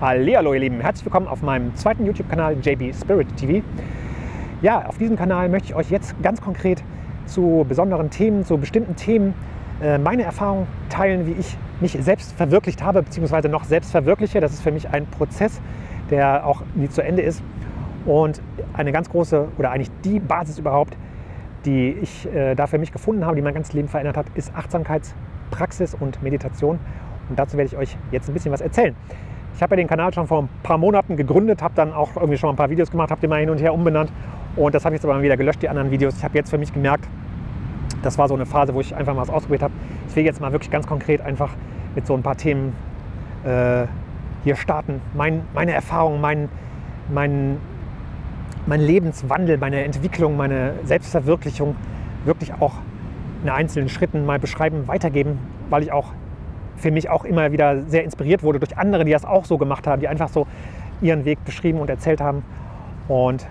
Hallo ihr Lieben, herzlich willkommen auf meinem zweiten YouTube-Kanal JB Spirit TV. Ja, auf diesem Kanal möchte ich euch jetzt ganz konkret zu besonderen Themen, zu bestimmten Themen äh, meine Erfahrungen teilen, wie ich mich selbst verwirklicht habe, beziehungsweise noch selbst verwirkliche. Das ist für mich ein Prozess, der auch nie zu Ende ist. Und eine ganz große oder eigentlich die Basis überhaupt, die ich äh, da für mich gefunden habe, die mein ganzes Leben verändert hat, ist Achtsamkeitspraxis und Meditation. Und dazu werde ich euch jetzt ein bisschen was erzählen. Ich habe ja den Kanal schon vor ein paar Monaten gegründet, habe dann auch irgendwie schon ein paar Videos gemacht, habe den mal hin und her umbenannt und das habe ich jetzt aber wieder gelöscht, die anderen Videos. Ich habe jetzt für mich gemerkt, das war so eine Phase, wo ich einfach mal was ausprobiert habe. Ich will jetzt mal wirklich ganz konkret einfach mit so ein paar Themen äh, hier starten. Mein, meine Erfahrungen, mein, mein, mein Lebenswandel, meine Entwicklung, meine Selbstverwirklichung wirklich auch in einzelnen Schritten mal beschreiben, weitergeben, weil ich auch für mich auch immer wieder sehr inspiriert wurde durch andere, die das auch so gemacht haben, die einfach so ihren Weg beschrieben und erzählt haben. Und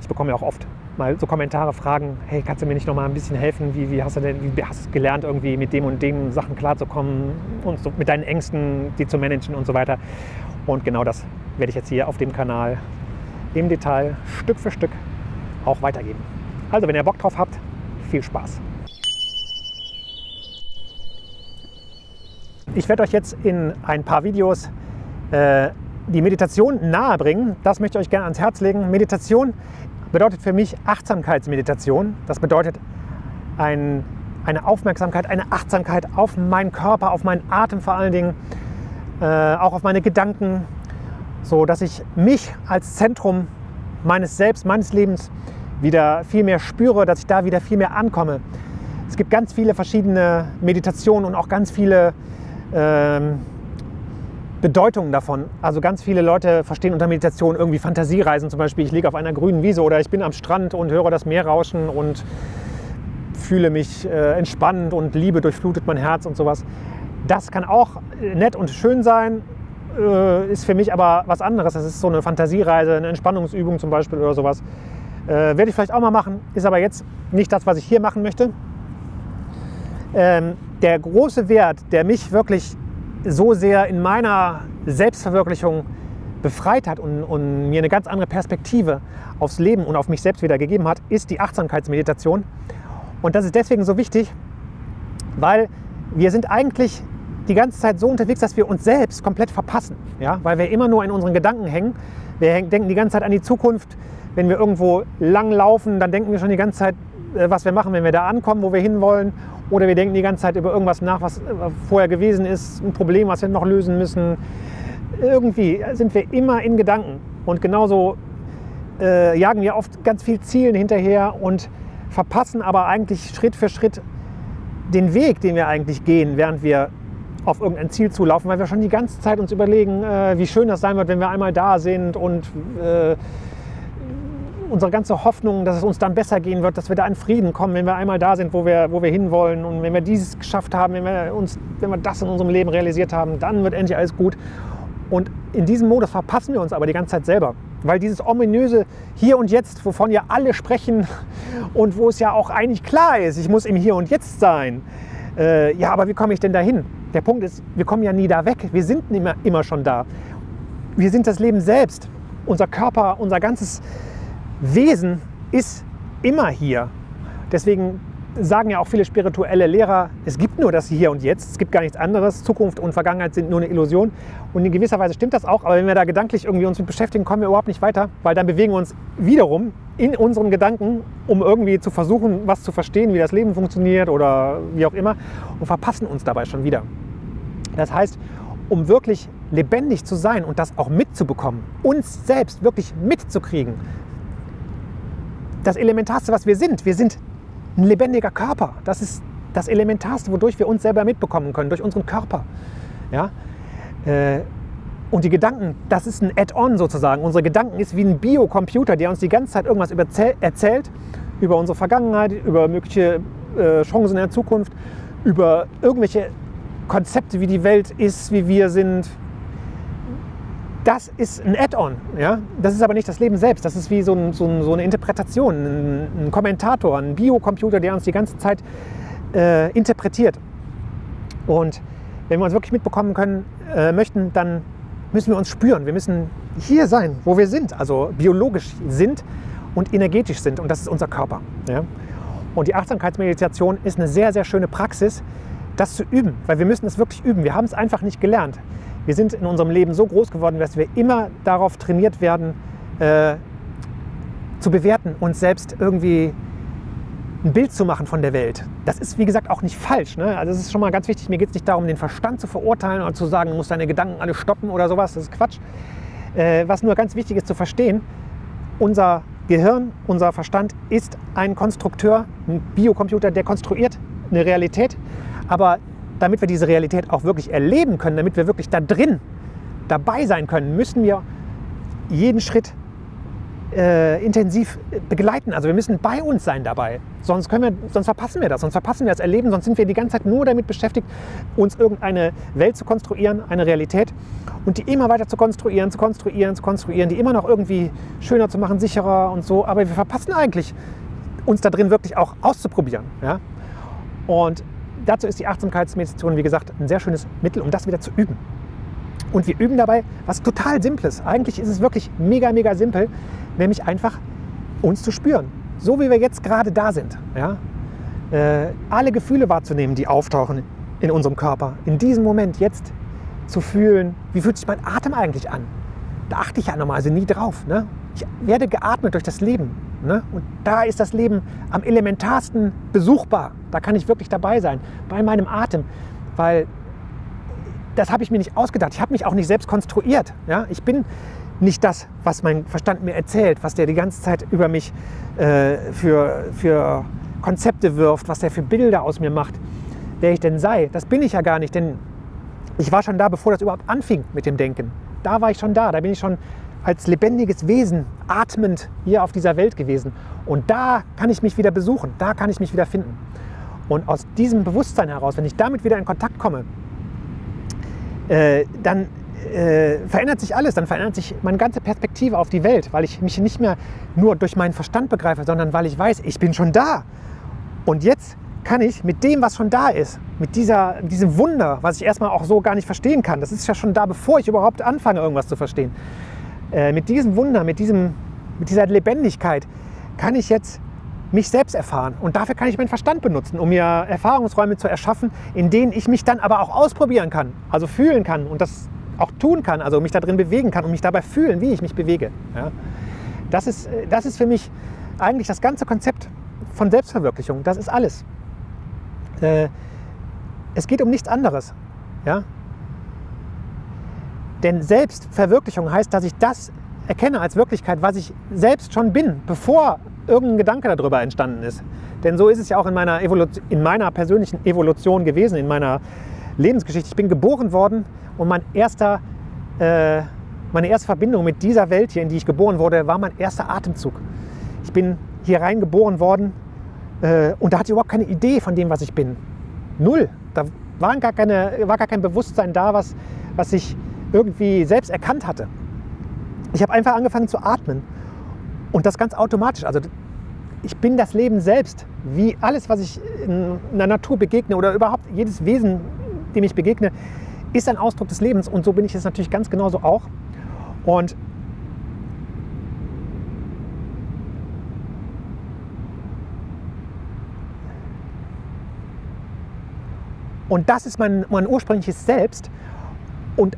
ich bekomme ja auch oft mal so Kommentare, Fragen, hey, kannst du mir nicht noch mal ein bisschen helfen? Wie, wie hast du denn, wie hast du gelernt, irgendwie mit dem und den Sachen klarzukommen und so mit deinen Ängsten, die zu managen und so weiter. Und genau das werde ich jetzt hier auf dem Kanal im Detail Stück für Stück auch weitergeben. Also, wenn ihr Bock drauf habt, viel Spaß. Ich werde euch jetzt in ein paar Videos äh, die Meditation nahebringen. Das möchte ich euch gerne ans Herz legen. Meditation bedeutet für mich Achtsamkeitsmeditation. Das bedeutet ein, eine Aufmerksamkeit, eine Achtsamkeit auf meinen Körper, auf meinen Atem vor allen Dingen, äh, auch auf meine Gedanken, so dass ich mich als Zentrum meines Selbst, meines Lebens wieder viel mehr spüre, dass ich da wieder viel mehr ankomme. Es gibt ganz viele verschiedene Meditationen und auch ganz viele ähm, Bedeutungen davon. Also ganz viele Leute verstehen unter Meditation irgendwie Fantasiereisen, zum Beispiel ich liege auf einer grünen Wiese oder ich bin am Strand und höre das Meer rauschen und fühle mich äh, entspannt und Liebe durchflutet mein Herz und sowas. Das kann auch nett und schön sein, äh, ist für mich aber was anderes. Das ist so eine Fantasiereise, eine Entspannungsübung zum Beispiel oder sowas. Äh, Werde ich vielleicht auch mal machen, ist aber jetzt nicht das, was ich hier machen möchte. Ähm, der große Wert, der mich wirklich so sehr in meiner Selbstverwirklichung befreit hat und, und, mir eine ganz andere Perspektive aufs Leben und auf mich selbst wieder gegeben hat, ist die Achtsamkeitsmeditation. Und das ist deswegen so wichtig, weil wir sind eigentlich die ganze Zeit so unterwegs, dass wir uns selbst komplett verpassen. Ja? Weil wir immer nur in unseren Gedanken hängen. Wir denken die ganze Zeit an die Zukunft. Wenn wir irgendwo lang laufen, dann denken wir schon die ganze Zeit, äh, was wir machen, wenn wir da ankommen, wo wir hinwollen. Oder wir denken die ganze Zeit über irgendwas nach, was äh, vorher gewesen ist, ein Problem, was wir noch lösen müssen. Irgendwie sind wir immer in Gedanken. Und genauso äh, jagen wir oft ganz viel Zielen hinterher und verpassen aber eigentlich Schritt für Schritt den Weg, den wir eigentlich gehen, während wir auf irgendein Ziel zulaufen, weil wir schon die ganze Zeit uns überlegen, äh, wie schön das sein wird, wenn wir einmal da sind und äh, unsere ganze Hoffnung, dass es uns dann besser gehen wird, dass wir da in Frieden kommen, wenn wir einmal da sind, wo wir, wo wir hinwollen und wenn wir dieses geschafft haben, wenn wir, uns, wenn wir das in unserem Leben realisiert haben, dann wird endlich alles gut. Und in diesem Modus verpassen wir uns aber die ganze Zeit selber. Weil dieses ominöse Hier und Jetzt, wovon ja alle sprechen und wo es ja auch eigentlich klar ist, ich muss im Hier und Jetzt sein. Äh, ja, aber wie komme ich denn dahin? Der Punkt ist, wir kommen ja nie da weg. Wir sind immer, immer schon da. Wir sind das Leben selbst. Unser Körper, unser ganzes Wesen ist immer hier. Deswegen sagen ja auch viele spirituelle Lehrer, es gibt nur das Hier und Jetzt, es gibt gar nichts anderes. Zukunft und Vergangenheit sind nur eine Illusion. Und in gewisser Weise stimmt das auch, aber wenn wir da gedanklich irgendwie uns mit beschäftigen, kommen wir überhaupt nicht weiter, weil dann bewegen wir uns wiederum in unseren Gedanken, um irgendwie zu versuchen, was zu verstehen, wie das Leben funktioniert oder wie auch immer, und verpassen uns dabei schon wieder. Das heißt, um wirklich lebendig zu sein und das auch mitzubekommen, uns selbst wirklich mitzukriegen, das Elementarste, was wir sind. Wir sind ein lebendiger Körper. Das ist das Elementarste, wodurch wir uns selber mitbekommen können, durch unseren Körper. Ja? Äh, und die Gedanken, das ist ein Add-on sozusagen. Unsere Gedanken ist wie ein Biocomputer, der uns die ganze Zeit irgendwas erzählt über unsere Vergangenheit, über mögliche äh, Chancen in der Zukunft, über irgendwelche Konzepte, wie die Welt ist, wie wir sind, das ist ein Add-on. Ja? Das ist aber nicht das Leben selbst. Das ist wie so, ein, so, ein, so eine Interpretation, ein, ein, Kommentator, ein Biocomputer, der uns die ganze Zeit äh, interpretiert. Und wenn wir uns wirklich mitbekommen können, äh, möchten, dann müssen wir uns spüren. Wir müssen hier sein, wo wir sind, also biologisch sind und energetisch sind. Und das ist unser Körper. Ja? Und die Achtsamkeitsmeditation ist eine sehr, sehr schöne Praxis, das zu üben, weil wir müssen es wirklich üben. Wir haben es einfach nicht gelernt. Wir sind in unserem Leben so groß geworden, dass wir immer darauf trainiert werden, äh, zu bewerten, uns selbst irgendwie ein Bild zu machen von der Welt. Das ist, wie gesagt, auch nicht falsch. Ne? Also es ist schon mal ganz wichtig, mir geht es nicht darum, den Verstand zu verurteilen oder zu sagen, du musst deine Gedanken alle stoppen oder sowas. Das ist Quatsch. Äh, was nur ganz wichtig ist zu verstehen, unser Gehirn, unser Verstand ist ein Konstrukteur, ein Biocomputer, der konstruiert eine Realität. Aber damit wir diese Realität auch wirklich erleben können, damit wir wirklich da drin dabei sein können, müssen wir jeden Schritt äh, intensiv begleiten. Also wir müssen bei uns sein dabei. Sonst, können wir, sonst verpassen wir das. Sonst verpassen wir das Erleben. Sonst sind wir die ganze Zeit nur damit beschäftigt, uns irgendeine Welt zu konstruieren, eine Realität und die immer weiter zu konstruieren, zu konstruieren, zu konstruieren, die immer noch irgendwie schöner zu machen, sicherer und so. Aber wir verpassen eigentlich, uns da drin wirklich auch auszuprobieren. Ja? Und dazu ist die Achtsamkeitsmeditation, wie gesagt, ein sehr schönes Mittel, um das wieder zu üben. Und wir üben dabei was total Simples. Eigentlich ist es wirklich mega, mega simpel nämlich einfach uns zu spüren. So wie wir jetzt gerade da sind. Ja? Äh, alle Gefühle wahrzunehmen, die auftauchen in unserem Körper. In diesem Moment jetzt zu fühlen, wie fühlt sich mein Atem eigentlich an. Da achte ich ja normalerweise nie drauf. Ne? Ich werde geatmet durch das Leben. Ne? Und da ist das Leben am elementarsten besuchbar. Da kann ich wirklich dabei sein, bei meinem Atem. Weil das habe ich mir nicht ausgedacht. Ich habe mich auch nicht selbst konstruiert. Ja? Ich bin nicht das, was mein Verstand mir erzählt, was der die ganze Zeit über mich äh, für, für Konzepte wirft, was der für Bilder aus mir macht, wer ich denn sei. Das bin ich ja gar nicht, denn ich war schon da, bevor das überhaupt anfing mit dem Denken. Da war ich schon da, da bin ich schon als lebendiges Wesen atmend hier auf dieser Welt gewesen. Und da kann ich mich wieder besuchen, da kann ich mich wieder finden. Und aus diesem Bewusstsein heraus, wenn ich damit wieder in Kontakt komme, äh, dann äh, verändert sich alles, dann verändert sich meine ganze Perspektive auf die Welt, weil ich mich nicht mehr nur durch meinen Verstand begreife, sondern weil ich weiß, ich bin schon da. Und jetzt kann ich mit dem, was schon da ist, mit dieser, diesem Wunder, was ich erstmal auch so gar nicht verstehen kann, das ist ja schon da, bevor ich überhaupt anfange, irgendwas zu verstehen, äh, mit diesem Wunder, mit, diesem, mit dieser Lebendigkeit kann ich jetzt mich selbst erfahren. Und dafür kann ich meinen Verstand benutzen, um mir Erfahrungsräume zu erschaffen, in denen ich mich dann aber auch ausprobieren kann, also fühlen kann. Und das auch tun kann, also mich da drin bewegen kann und mich dabei fühlen, wie ich mich bewege. Ja? Das, ist, das ist für mich eigentlich das ganze Konzept von Selbstverwirklichung. Das ist alles. Äh, es geht um nichts anderes. Ja? Denn Selbstverwirklichung heißt, dass ich das erkenne als Wirklichkeit, was ich selbst schon bin, bevor irgendein Gedanke darüber entstanden ist. Denn so ist es ja auch in meiner, Evolution, in meiner persönlichen Evolution gewesen, in meiner Lebensgeschichte. Ich bin geboren worden und mein erster, äh, meine erste Verbindung mit dieser Welt hier, in die ich geboren wurde, war mein erster Atemzug. Ich bin hier reingeboren worden äh, und da hatte ich überhaupt keine Idee von dem, was ich bin. Null. Da war gar, keine, war gar kein Bewusstsein da, was, was ich irgendwie selbst erkannt hatte. Ich habe einfach angefangen zu atmen und das ganz automatisch. Also ich bin das Leben selbst, wie alles, was ich in der Natur begegne oder überhaupt jedes Wesen, dem ich begegne, ist ein Ausdruck des Lebens und so bin ich es natürlich ganz genauso auch. Und Und das ist mein, mein ursprüngliches Selbst. Und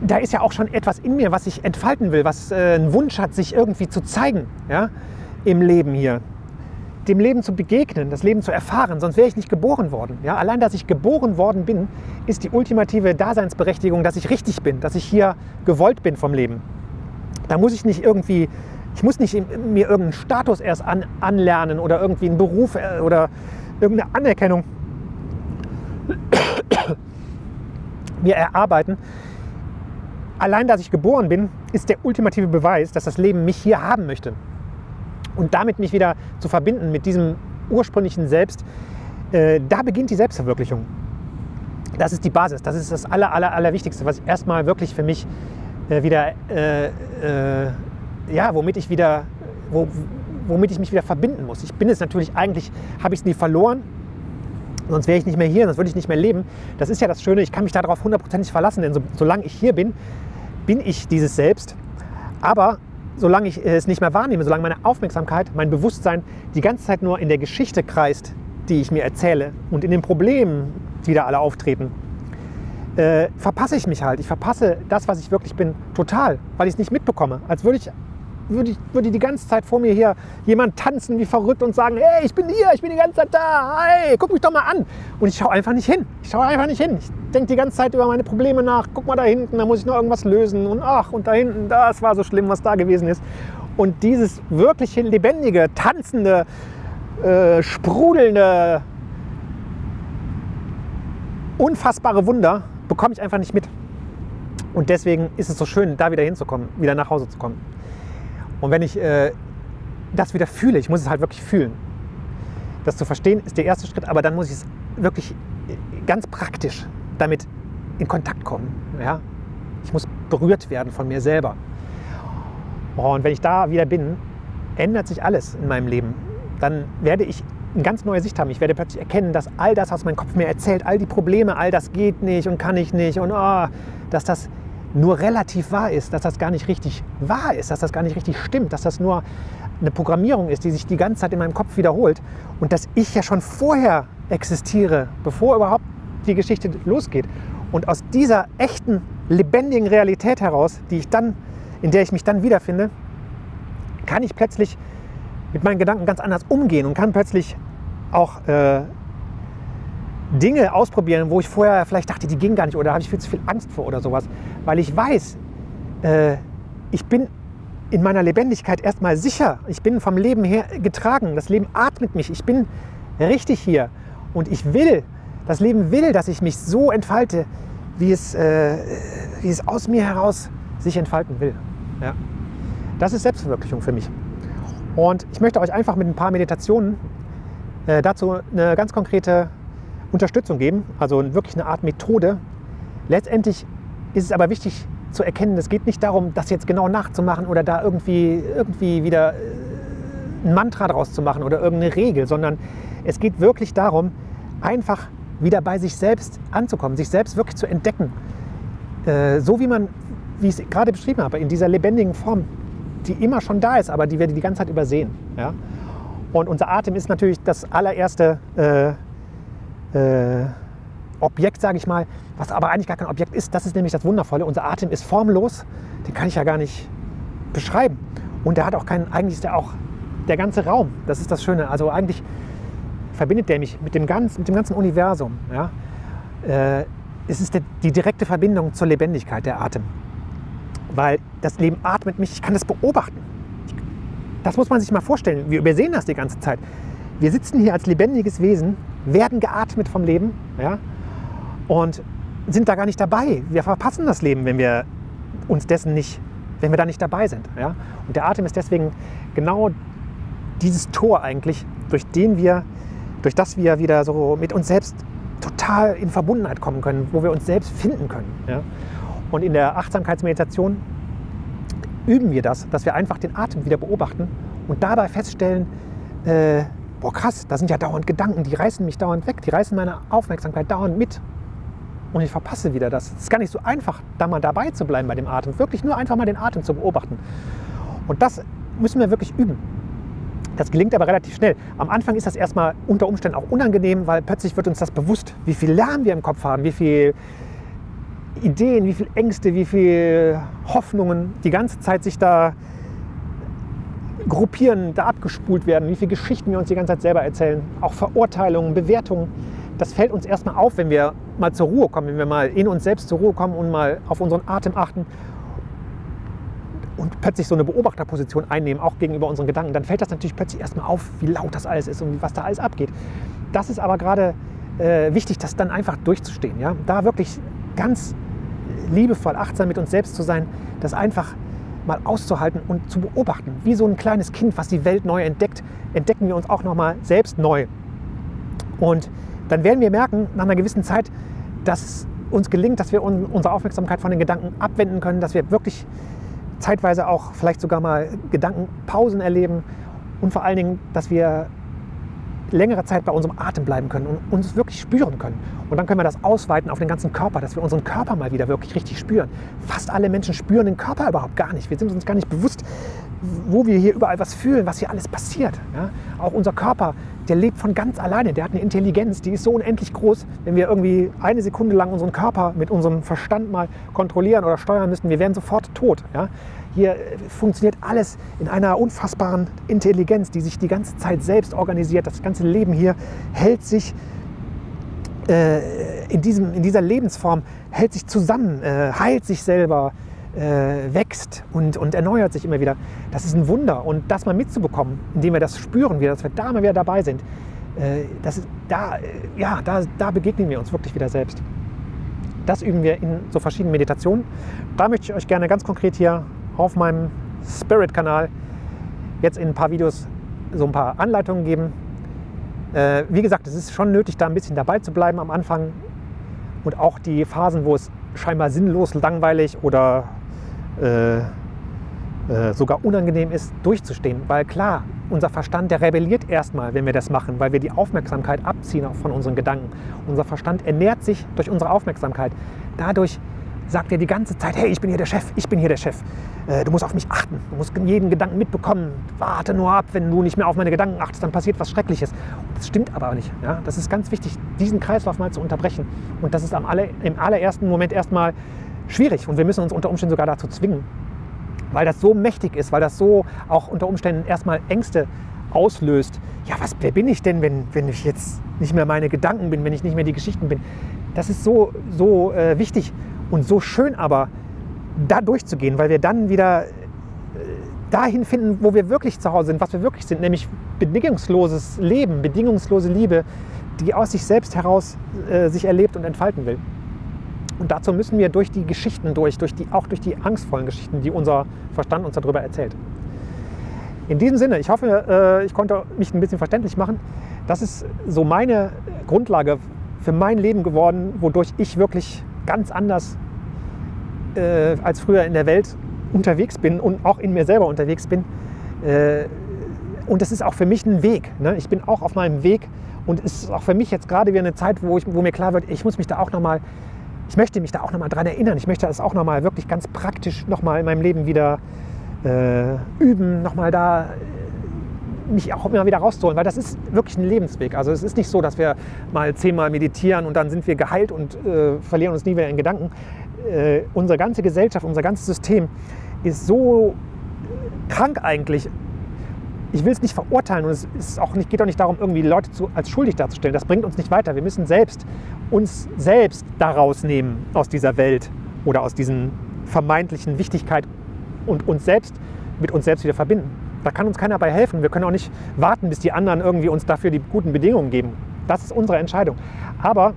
da ist ja auch schon etwas in mir, was ich entfalten will, was äh, einen Wunsch hat, sich irgendwie zu zeigen ja, im Leben hier dem Leben zu begegnen, das Leben zu erfahren, sonst wäre ich nicht geboren worden. Ja, allein, dass ich geboren worden bin, ist die ultimative Daseinsberechtigung, dass ich richtig bin, dass ich hier gewollt bin vom Leben. Da muss ich nicht irgendwie, ich muss nicht mir irgendeinen Status erst an, anlernen oder irgendwie einen Beruf äh, oder irgendeine Anerkennung mir erarbeiten. Allein, dass ich geboren bin, ist der ultimative Beweis, dass das Leben mich hier haben möchte und damit mich wieder zu verbinden mit diesem ursprünglichen Selbst, äh, da beginnt die Selbstverwirklichung. Das ist die Basis, das ist das Aller, Aller, Allerwichtigste, was ich erstmal wirklich für mich äh, wieder, äh, äh, ja, womit ich wieder, wo, womit ich mich wieder verbinden muss. Ich bin es natürlich eigentlich, habe ich es nie verloren, Sonst wäre ich nicht mehr hier, sonst würde ich nicht mehr leben. Das ist ja das Schöne, ich kann mich darauf hundertprozentig verlassen, denn so, solange ich hier bin, bin ich dieses Selbst. Aber solange ich es nicht mehr wahrnehme, solange meine Aufmerksamkeit, mein Bewusstsein die ganze Zeit nur in der Geschichte kreist, die ich mir erzähle und in den Problemen, die da alle auftreten, äh, verpasse ich mich halt. Ich verpasse das, was ich wirklich bin, total, weil ich es nicht mitbekomme. Als würde ich würde, würde die ganze Zeit vor mir hier jemand tanzen wie verrückt und sagen, hey, ich bin hier, ich bin die ganze Zeit da, hey, guck mich doch mal an. Und ich schaue einfach nicht hin. Ich schaue einfach nicht hin. Ich denke die ganze Zeit über meine Probleme nach. Guck mal da hinten, da muss ich noch irgendwas lösen. Und ach, und da hinten, das war so schlimm, was da gewesen ist. Und dieses wirklich lebendige, tanzende, äh, sprudelnde, unfassbare Wunder bekomme ich einfach nicht mit. Und deswegen ist es so schön, da wieder hinzukommen, wieder nach Hause zu kommen. Und wenn ich äh, das wieder fühle, ich muss es halt wirklich fühlen. Das zu verstehen ist der erste Schritt, aber dann muss ich es wirklich äh, ganz praktisch damit in Kontakt kommen. Ja? Ich muss berührt werden von mir selber. Und wenn ich da wieder bin, ändert sich alles in meinem Leben. Dann werde ich eine ganz neue Sicht haben. Ich werde plötzlich erkennen, dass all das, was mein Kopf mir erzählt, all die Probleme, all das geht nicht und kann ich nicht und oh, dass das nur relativ wahr ist, dass das gar nicht richtig wahr ist, dass das gar nicht richtig stimmt, dass das nur eine Programmierung ist, die sich die ganze Zeit in meinem Kopf wiederholt und dass ich ja schon vorher existiere, bevor überhaupt die Geschichte losgeht. Und aus dieser echten, lebendigen Realität heraus, die ich dann, in der ich mich dann wiederfinde, kann ich plötzlich mit meinen Gedanken ganz anders umgehen und kann plötzlich auch äh, Dinge ausprobieren, wo ich vorher vielleicht dachte, die gingen gar nicht oder habe ich viel zu viel Angst vor oder sowas. Weil ich weiß, äh, ich bin in meiner Lebendigkeit erstmal sicher. Ich bin vom Leben her getragen. Das Leben atmet mich. Ich bin richtig hier. Und ich will, das Leben will, dass ich mich so entfalte, wie es, äh, wie es aus mir heraus sich entfalten will. Ja. Das ist Selbstverwirklichung für mich. Und ich möchte euch einfach mit ein paar Meditationen äh, dazu eine ganz konkrete Unterstützung geben, also wirklich eine Art Methode. Letztendlich ist es aber wichtig zu erkennen, es geht nicht darum, das jetzt genau nachzumachen oder da irgendwie, irgendwie wieder äh, ein Mantra draus zu machen oder irgendeine Regel, sondern es geht wirklich darum, einfach wieder bei sich selbst anzukommen, sich selbst wirklich zu entdecken. Äh, so wie man, wie ich es gerade beschrieben habe, in dieser lebendigen Form, die immer schon da ist, aber die wir die ganze Zeit übersehen. Ja? Und unser Atem ist natürlich das allererste äh, äh, Objekt, sage ich mal, was aber eigentlich gar kein Objekt ist. Das ist nämlich das Wundervolle. Unser Atem ist formlos, den kann ich ja gar nicht beschreiben. Und der hat auch keinen, eigentlich ist der auch der ganze Raum. Das ist das Schöne. Also eigentlich verbindet der mich mit dem, ganz, mit dem ganzen Universum. Ja? Äh, es ist der, die direkte Verbindung zur Lebendigkeit, der Atem. Weil das Leben atmet mich, ich kann das beobachten. Das muss man sich mal vorstellen. Wir übersehen das die ganze Zeit. Wir sitzen hier als lebendiges Wesen werden geatmet vom Leben ja, und sind da gar nicht dabei. Wir verpassen das Leben, wenn wir uns dessen nicht, wenn wir da nicht dabei sind. Ja. Und der Atem ist deswegen genau dieses Tor eigentlich, durch den wir, durch das wir wieder so mit uns selbst total in Verbundenheit kommen können, wo wir uns selbst finden können. Ja. Und in der Achtsamkeitsmeditation üben wir das, dass wir einfach den Atem wieder beobachten und dabei feststellen, äh, boah krass, da sind ja dauernd Gedanken, die reißen mich dauernd weg, die reißen meine Aufmerksamkeit dauernd mit. Und ich verpasse wieder das. Es ist gar nicht so einfach, da mal dabei zu bleiben bei dem Atem. Wirklich nur einfach mal den Atem zu beobachten. Und das müssen wir wirklich üben. Das gelingt aber relativ schnell. Am Anfang ist das erstmal unter Umständen auch unangenehm, weil plötzlich wird uns das bewusst, wie viel Lärm wir im Kopf haben, wie viel Ideen, wie viel Ängste, wie viel Hoffnungen die ganze Zeit sich da gruppieren, da abgespult werden, wie viele Geschichten wir uns die ganze Zeit selber erzählen, auch Verurteilungen, Bewertungen. Das fällt uns erstmal auf, wenn wir mal zur Ruhe kommen, wenn wir mal in uns selbst zur Ruhe kommen und mal auf unseren Atem achten und plötzlich so eine Beobachterposition einnehmen, auch gegenüber unseren Gedanken, dann fällt das natürlich plötzlich erstmal auf, wie laut das alles ist und was da alles abgeht. Das ist aber gerade äh, wichtig, das dann einfach durchzustehen. Ja? Da wirklich ganz liebevoll, achtsam mit uns selbst zu sein, das einfach mal auszuhalten und zu beobachten. Wie so ein kleines Kind, was die Welt neu entdeckt, entdecken wir uns auch noch mal selbst neu. Und dann werden wir merken, nach einer gewissen Zeit, dass es uns gelingt, dass wir unsere Aufmerksamkeit von den Gedanken abwenden können, dass wir wirklich zeitweise auch vielleicht sogar mal Gedankenpausen erleben und vor allen Dingen, dass wir längere Zeit bei unserem Atem bleiben können und uns wirklich spüren können. Und dann können wir das ausweiten auf den ganzen Körper, dass wir unseren Körper mal wieder wirklich richtig spüren. Fast alle Menschen spüren den Körper überhaupt gar nicht. Wir sind uns gar nicht bewusst, wo wir hier überall was fühlen, was hier alles passiert. Ja? Auch unser Körper, der lebt von ganz alleine. Der hat eine Intelligenz, die ist so unendlich groß. Wenn wir irgendwie eine Sekunde lang unseren Körper mit unserem Verstand mal kontrollieren oder steuern müssten, wir wären sofort tot. Ja? Hier funktioniert alles in einer unfassbaren Intelligenz, die sich die ganze Zeit selbst organisiert. Das ganze Leben hier hält sich äh, in, diesem, in dieser Lebensform, hält sich zusammen, äh, heilt sich selber, äh, wächst und, und erneuert sich immer wieder. Das ist ein Wunder. Und das mal mitzubekommen, indem wir das spüren, wieder, dass wir da mal wieder dabei sind, äh, das ist, da, äh, ja, da, da begegnen wir uns wirklich wieder selbst. Das üben wir in so verschiedenen Meditationen. Da möchte ich euch gerne ganz konkret hier auf meinem Spirit-Kanal jetzt in ein paar Videos so ein paar Anleitungen geben. Äh, wie gesagt, es ist schon nötig, da ein bisschen dabei zu bleiben am Anfang und auch die Phasen, wo es scheinbar sinnlos, langweilig oder äh, äh, sogar unangenehm ist, durchzustehen. Weil klar, unser Verstand, der rebelliert erstmal, wenn wir das machen, weil wir die Aufmerksamkeit abziehen von unseren Gedanken. Unser Verstand ernährt sich durch unsere Aufmerksamkeit. Dadurch sagt er die ganze Zeit, hey, ich bin hier der Chef, ich bin hier der Chef. Äh, du musst auf mich achten, du musst jeden Gedanken mitbekommen. Warte nur ab, wenn du nicht mehr auf meine Gedanken achtest, dann passiert was Schreckliches. Das stimmt aber nicht. Ja? Das ist ganz wichtig, diesen Kreislauf mal zu unterbrechen. Und das ist am aller, im allerersten Moment erstmal schwierig und wir müssen uns unter Umständen sogar dazu zwingen. Weil das so mächtig ist, weil das so auch unter Umständen erstmal Ängste auslöst. Ja, was, wer bin ich denn, wenn, wenn ich jetzt nicht mehr meine Gedanken bin, wenn ich nicht mehr die Geschichten bin? Das ist so, so äh, wichtig und so schön aber, da durchzugehen, weil wir dann wieder äh, dahin finden, wo wir wirklich zu Hause sind, was wir wirklich sind, nämlich bedingungsloses Leben, bedingungslose Liebe, die aus sich selbst heraus äh, sich erlebt und entfalten will. Und dazu müssen wir durch die Geschichten durch, durch die, auch durch die angstvollen Geschichten, die unser Verstand uns darüber erzählt. In diesem Sinne, ich hoffe, äh, ich konnte mich ein bisschen verständlich machen. Das ist so meine Grundlage für mein Leben geworden, wodurch ich wirklich ganz anders äh, als früher in der Welt unterwegs bin und auch in mir selber unterwegs bin. Äh, und das ist auch für mich ein Weg. Ne? Ich bin auch auf meinem Weg und es ist auch für mich jetzt gerade wieder eine Zeit, wo, ich, wo mir klar wird, ich muss mich da auch nochmal, ich möchte mich da auch nochmal dran erinnern. Ich möchte das auch nochmal wirklich ganz praktisch nochmal in meinem Leben wieder äh, üben, nochmal da mich auch immer wieder rauszuholen, weil das ist wirklich ein Lebensweg. Also es ist nicht so, dass wir mal zehnmal meditieren und dann sind wir geheilt und äh, verlieren uns nie wieder in Gedanken. Äh, unsere ganze Gesellschaft, unser ganzes System ist so krank eigentlich. Ich will es nicht verurteilen und es ist auch nicht, geht auch nicht darum, irgendwie Leute zu, als schuldig darzustellen. Das bringt uns nicht weiter. Wir müssen selbst uns selbst daraus nehmen aus dieser Welt oder aus diesen vermeintlichen Wichtigkeit und uns selbst mit uns selbst wieder verbinden. Da kann uns keiner bei helfen. Wir können auch nicht warten, bis die anderen irgendwie uns dafür die guten Bedingungen geben. Das ist unsere Entscheidung. Aber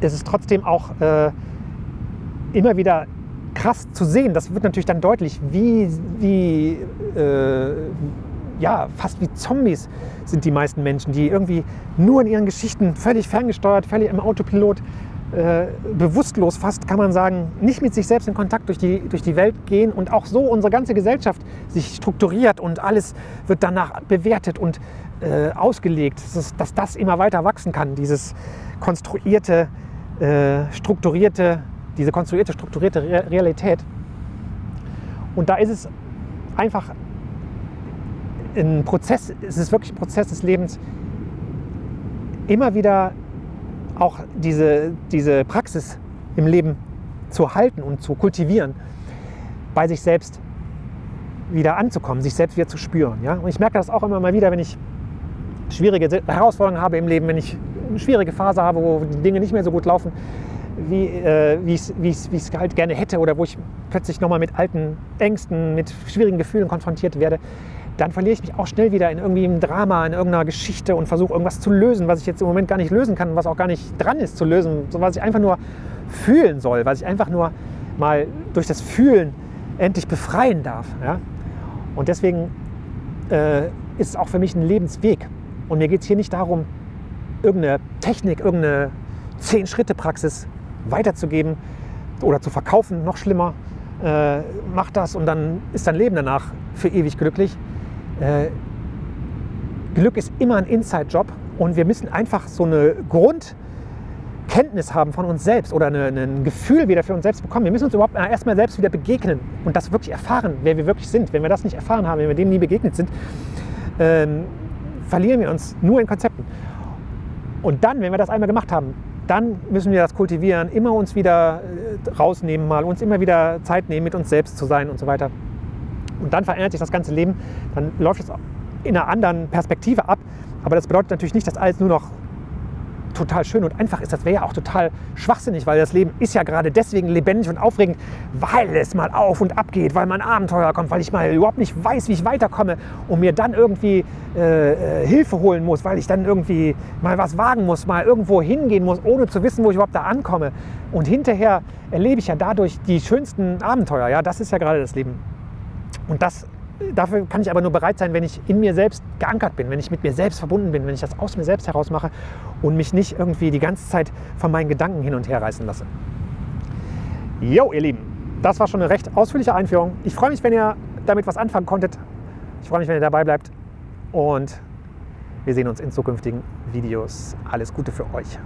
es ist trotzdem auch äh, immer wieder krass zu sehen. Das wird natürlich dann deutlich, wie, wie äh, ja, fast wie Zombies sind die meisten Menschen, die irgendwie nur in ihren Geschichten völlig ferngesteuert, völlig im Autopilot äh, bewusstlos fast, kann man sagen, nicht mit sich selbst in Kontakt durch die, durch die Welt gehen und auch so unsere ganze Gesellschaft sich strukturiert und alles wird danach bewertet und äh, ausgelegt, dass, dass, das immer weiter wachsen kann, dieses konstruierte, äh, strukturierte, diese konstruierte, strukturierte Re Realität. Und da ist es einfach ein Prozess, es ist wirklich ein Prozess des Lebens, immer wieder auch diese, diese Praxis im Leben zu halten und zu kultivieren, bei sich selbst wieder anzukommen, sich selbst wieder zu spüren. Ja? Und ich merke das auch immer mal wieder, wenn ich schwierige Herausforderungen habe im Leben, wenn ich eine schwierige Phase habe, wo die Dinge nicht mehr so gut laufen, wie, äh, wie ich es halt gerne hätte oder wo ich plötzlich nochmal mit alten Ängsten, mit schwierigen Gefühlen konfrontiert werde, dann verliere ich mich auch schnell wieder in irgendwie einem Drama, in irgendeiner Geschichte und versuche irgendwas zu lösen, was ich jetzt im Moment gar nicht lösen kann, was auch gar nicht dran ist zu lösen, so was ich einfach nur fühlen soll, was ich einfach nur mal durch das Fühlen endlich befreien darf. Ja? Und deswegen äh, ist es auch für mich ein Lebensweg. Und mir geht es hier nicht darum, irgendeine Technik, irgendeine Zehn-Schritte-Praxis weiterzugeben oder zu verkaufen, noch schlimmer. Äh, mach das und dann ist dein Leben danach für ewig glücklich. Äh, Glück ist immer ein Inside-Job Und wir müssen einfach so eine Grundkenntnis haben von uns selbst oder eine, ein Gefühl wieder für uns selbst bekommen. Wir müssen uns überhaupt erstmal selbst wieder begegnen und das wirklich erfahren, wer wir wirklich sind. Wenn wir das nicht erfahren haben, wenn wir dem nie begegnet sind, ähm, verlieren wir uns nur in Konzepten. Und dann, wenn wir das einmal gemacht haben, dann müssen wir das kultivieren, immer uns wieder äh, rausnehmen, mal uns immer wieder Zeit nehmen, mit uns selbst zu sein und so weiter. Und dann verändert sich das ganze Leben, dann läuft es in einer anderen Perspektive ab. Aber das bedeutet natürlich nicht, dass alles nur noch total schön und einfach ist. Das wäre ja auch total schwachsinnig, weil das Leben ist ja gerade deswegen lebendig und aufregend, weil es mal auf und ab geht, weil man Abenteuer kommt, weil ich mal überhaupt nicht weiß, wie ich weiterkomme und mir dann irgendwie äh, äh, Hilfe holen muss, weil ich dann irgendwie mal was wagen muss, mal irgendwo hingehen muss, ohne zu wissen, wo ich überhaupt da ankomme. Und hinterher erlebe ich ja dadurch die schönsten Abenteuer. Ja, das ist ja gerade das Leben. Und das dafür kann ich aber nur bereit sein, wenn ich in mir selbst geankert bin, wenn ich mit mir selbst verbunden bin, wenn ich das aus mir selbst heraus mache und mich nicht irgendwie die ganze Zeit von meinen Gedanken hin und her reißen lasse. Jo, ihr Lieben, das war schon eine recht ausführliche Einführung. Ich freue mich, wenn ihr damit was anfangen konntet. Ich freue mich, wenn ihr dabei bleibt und wir sehen uns in zukünftigen Videos. Alles Gute für euch.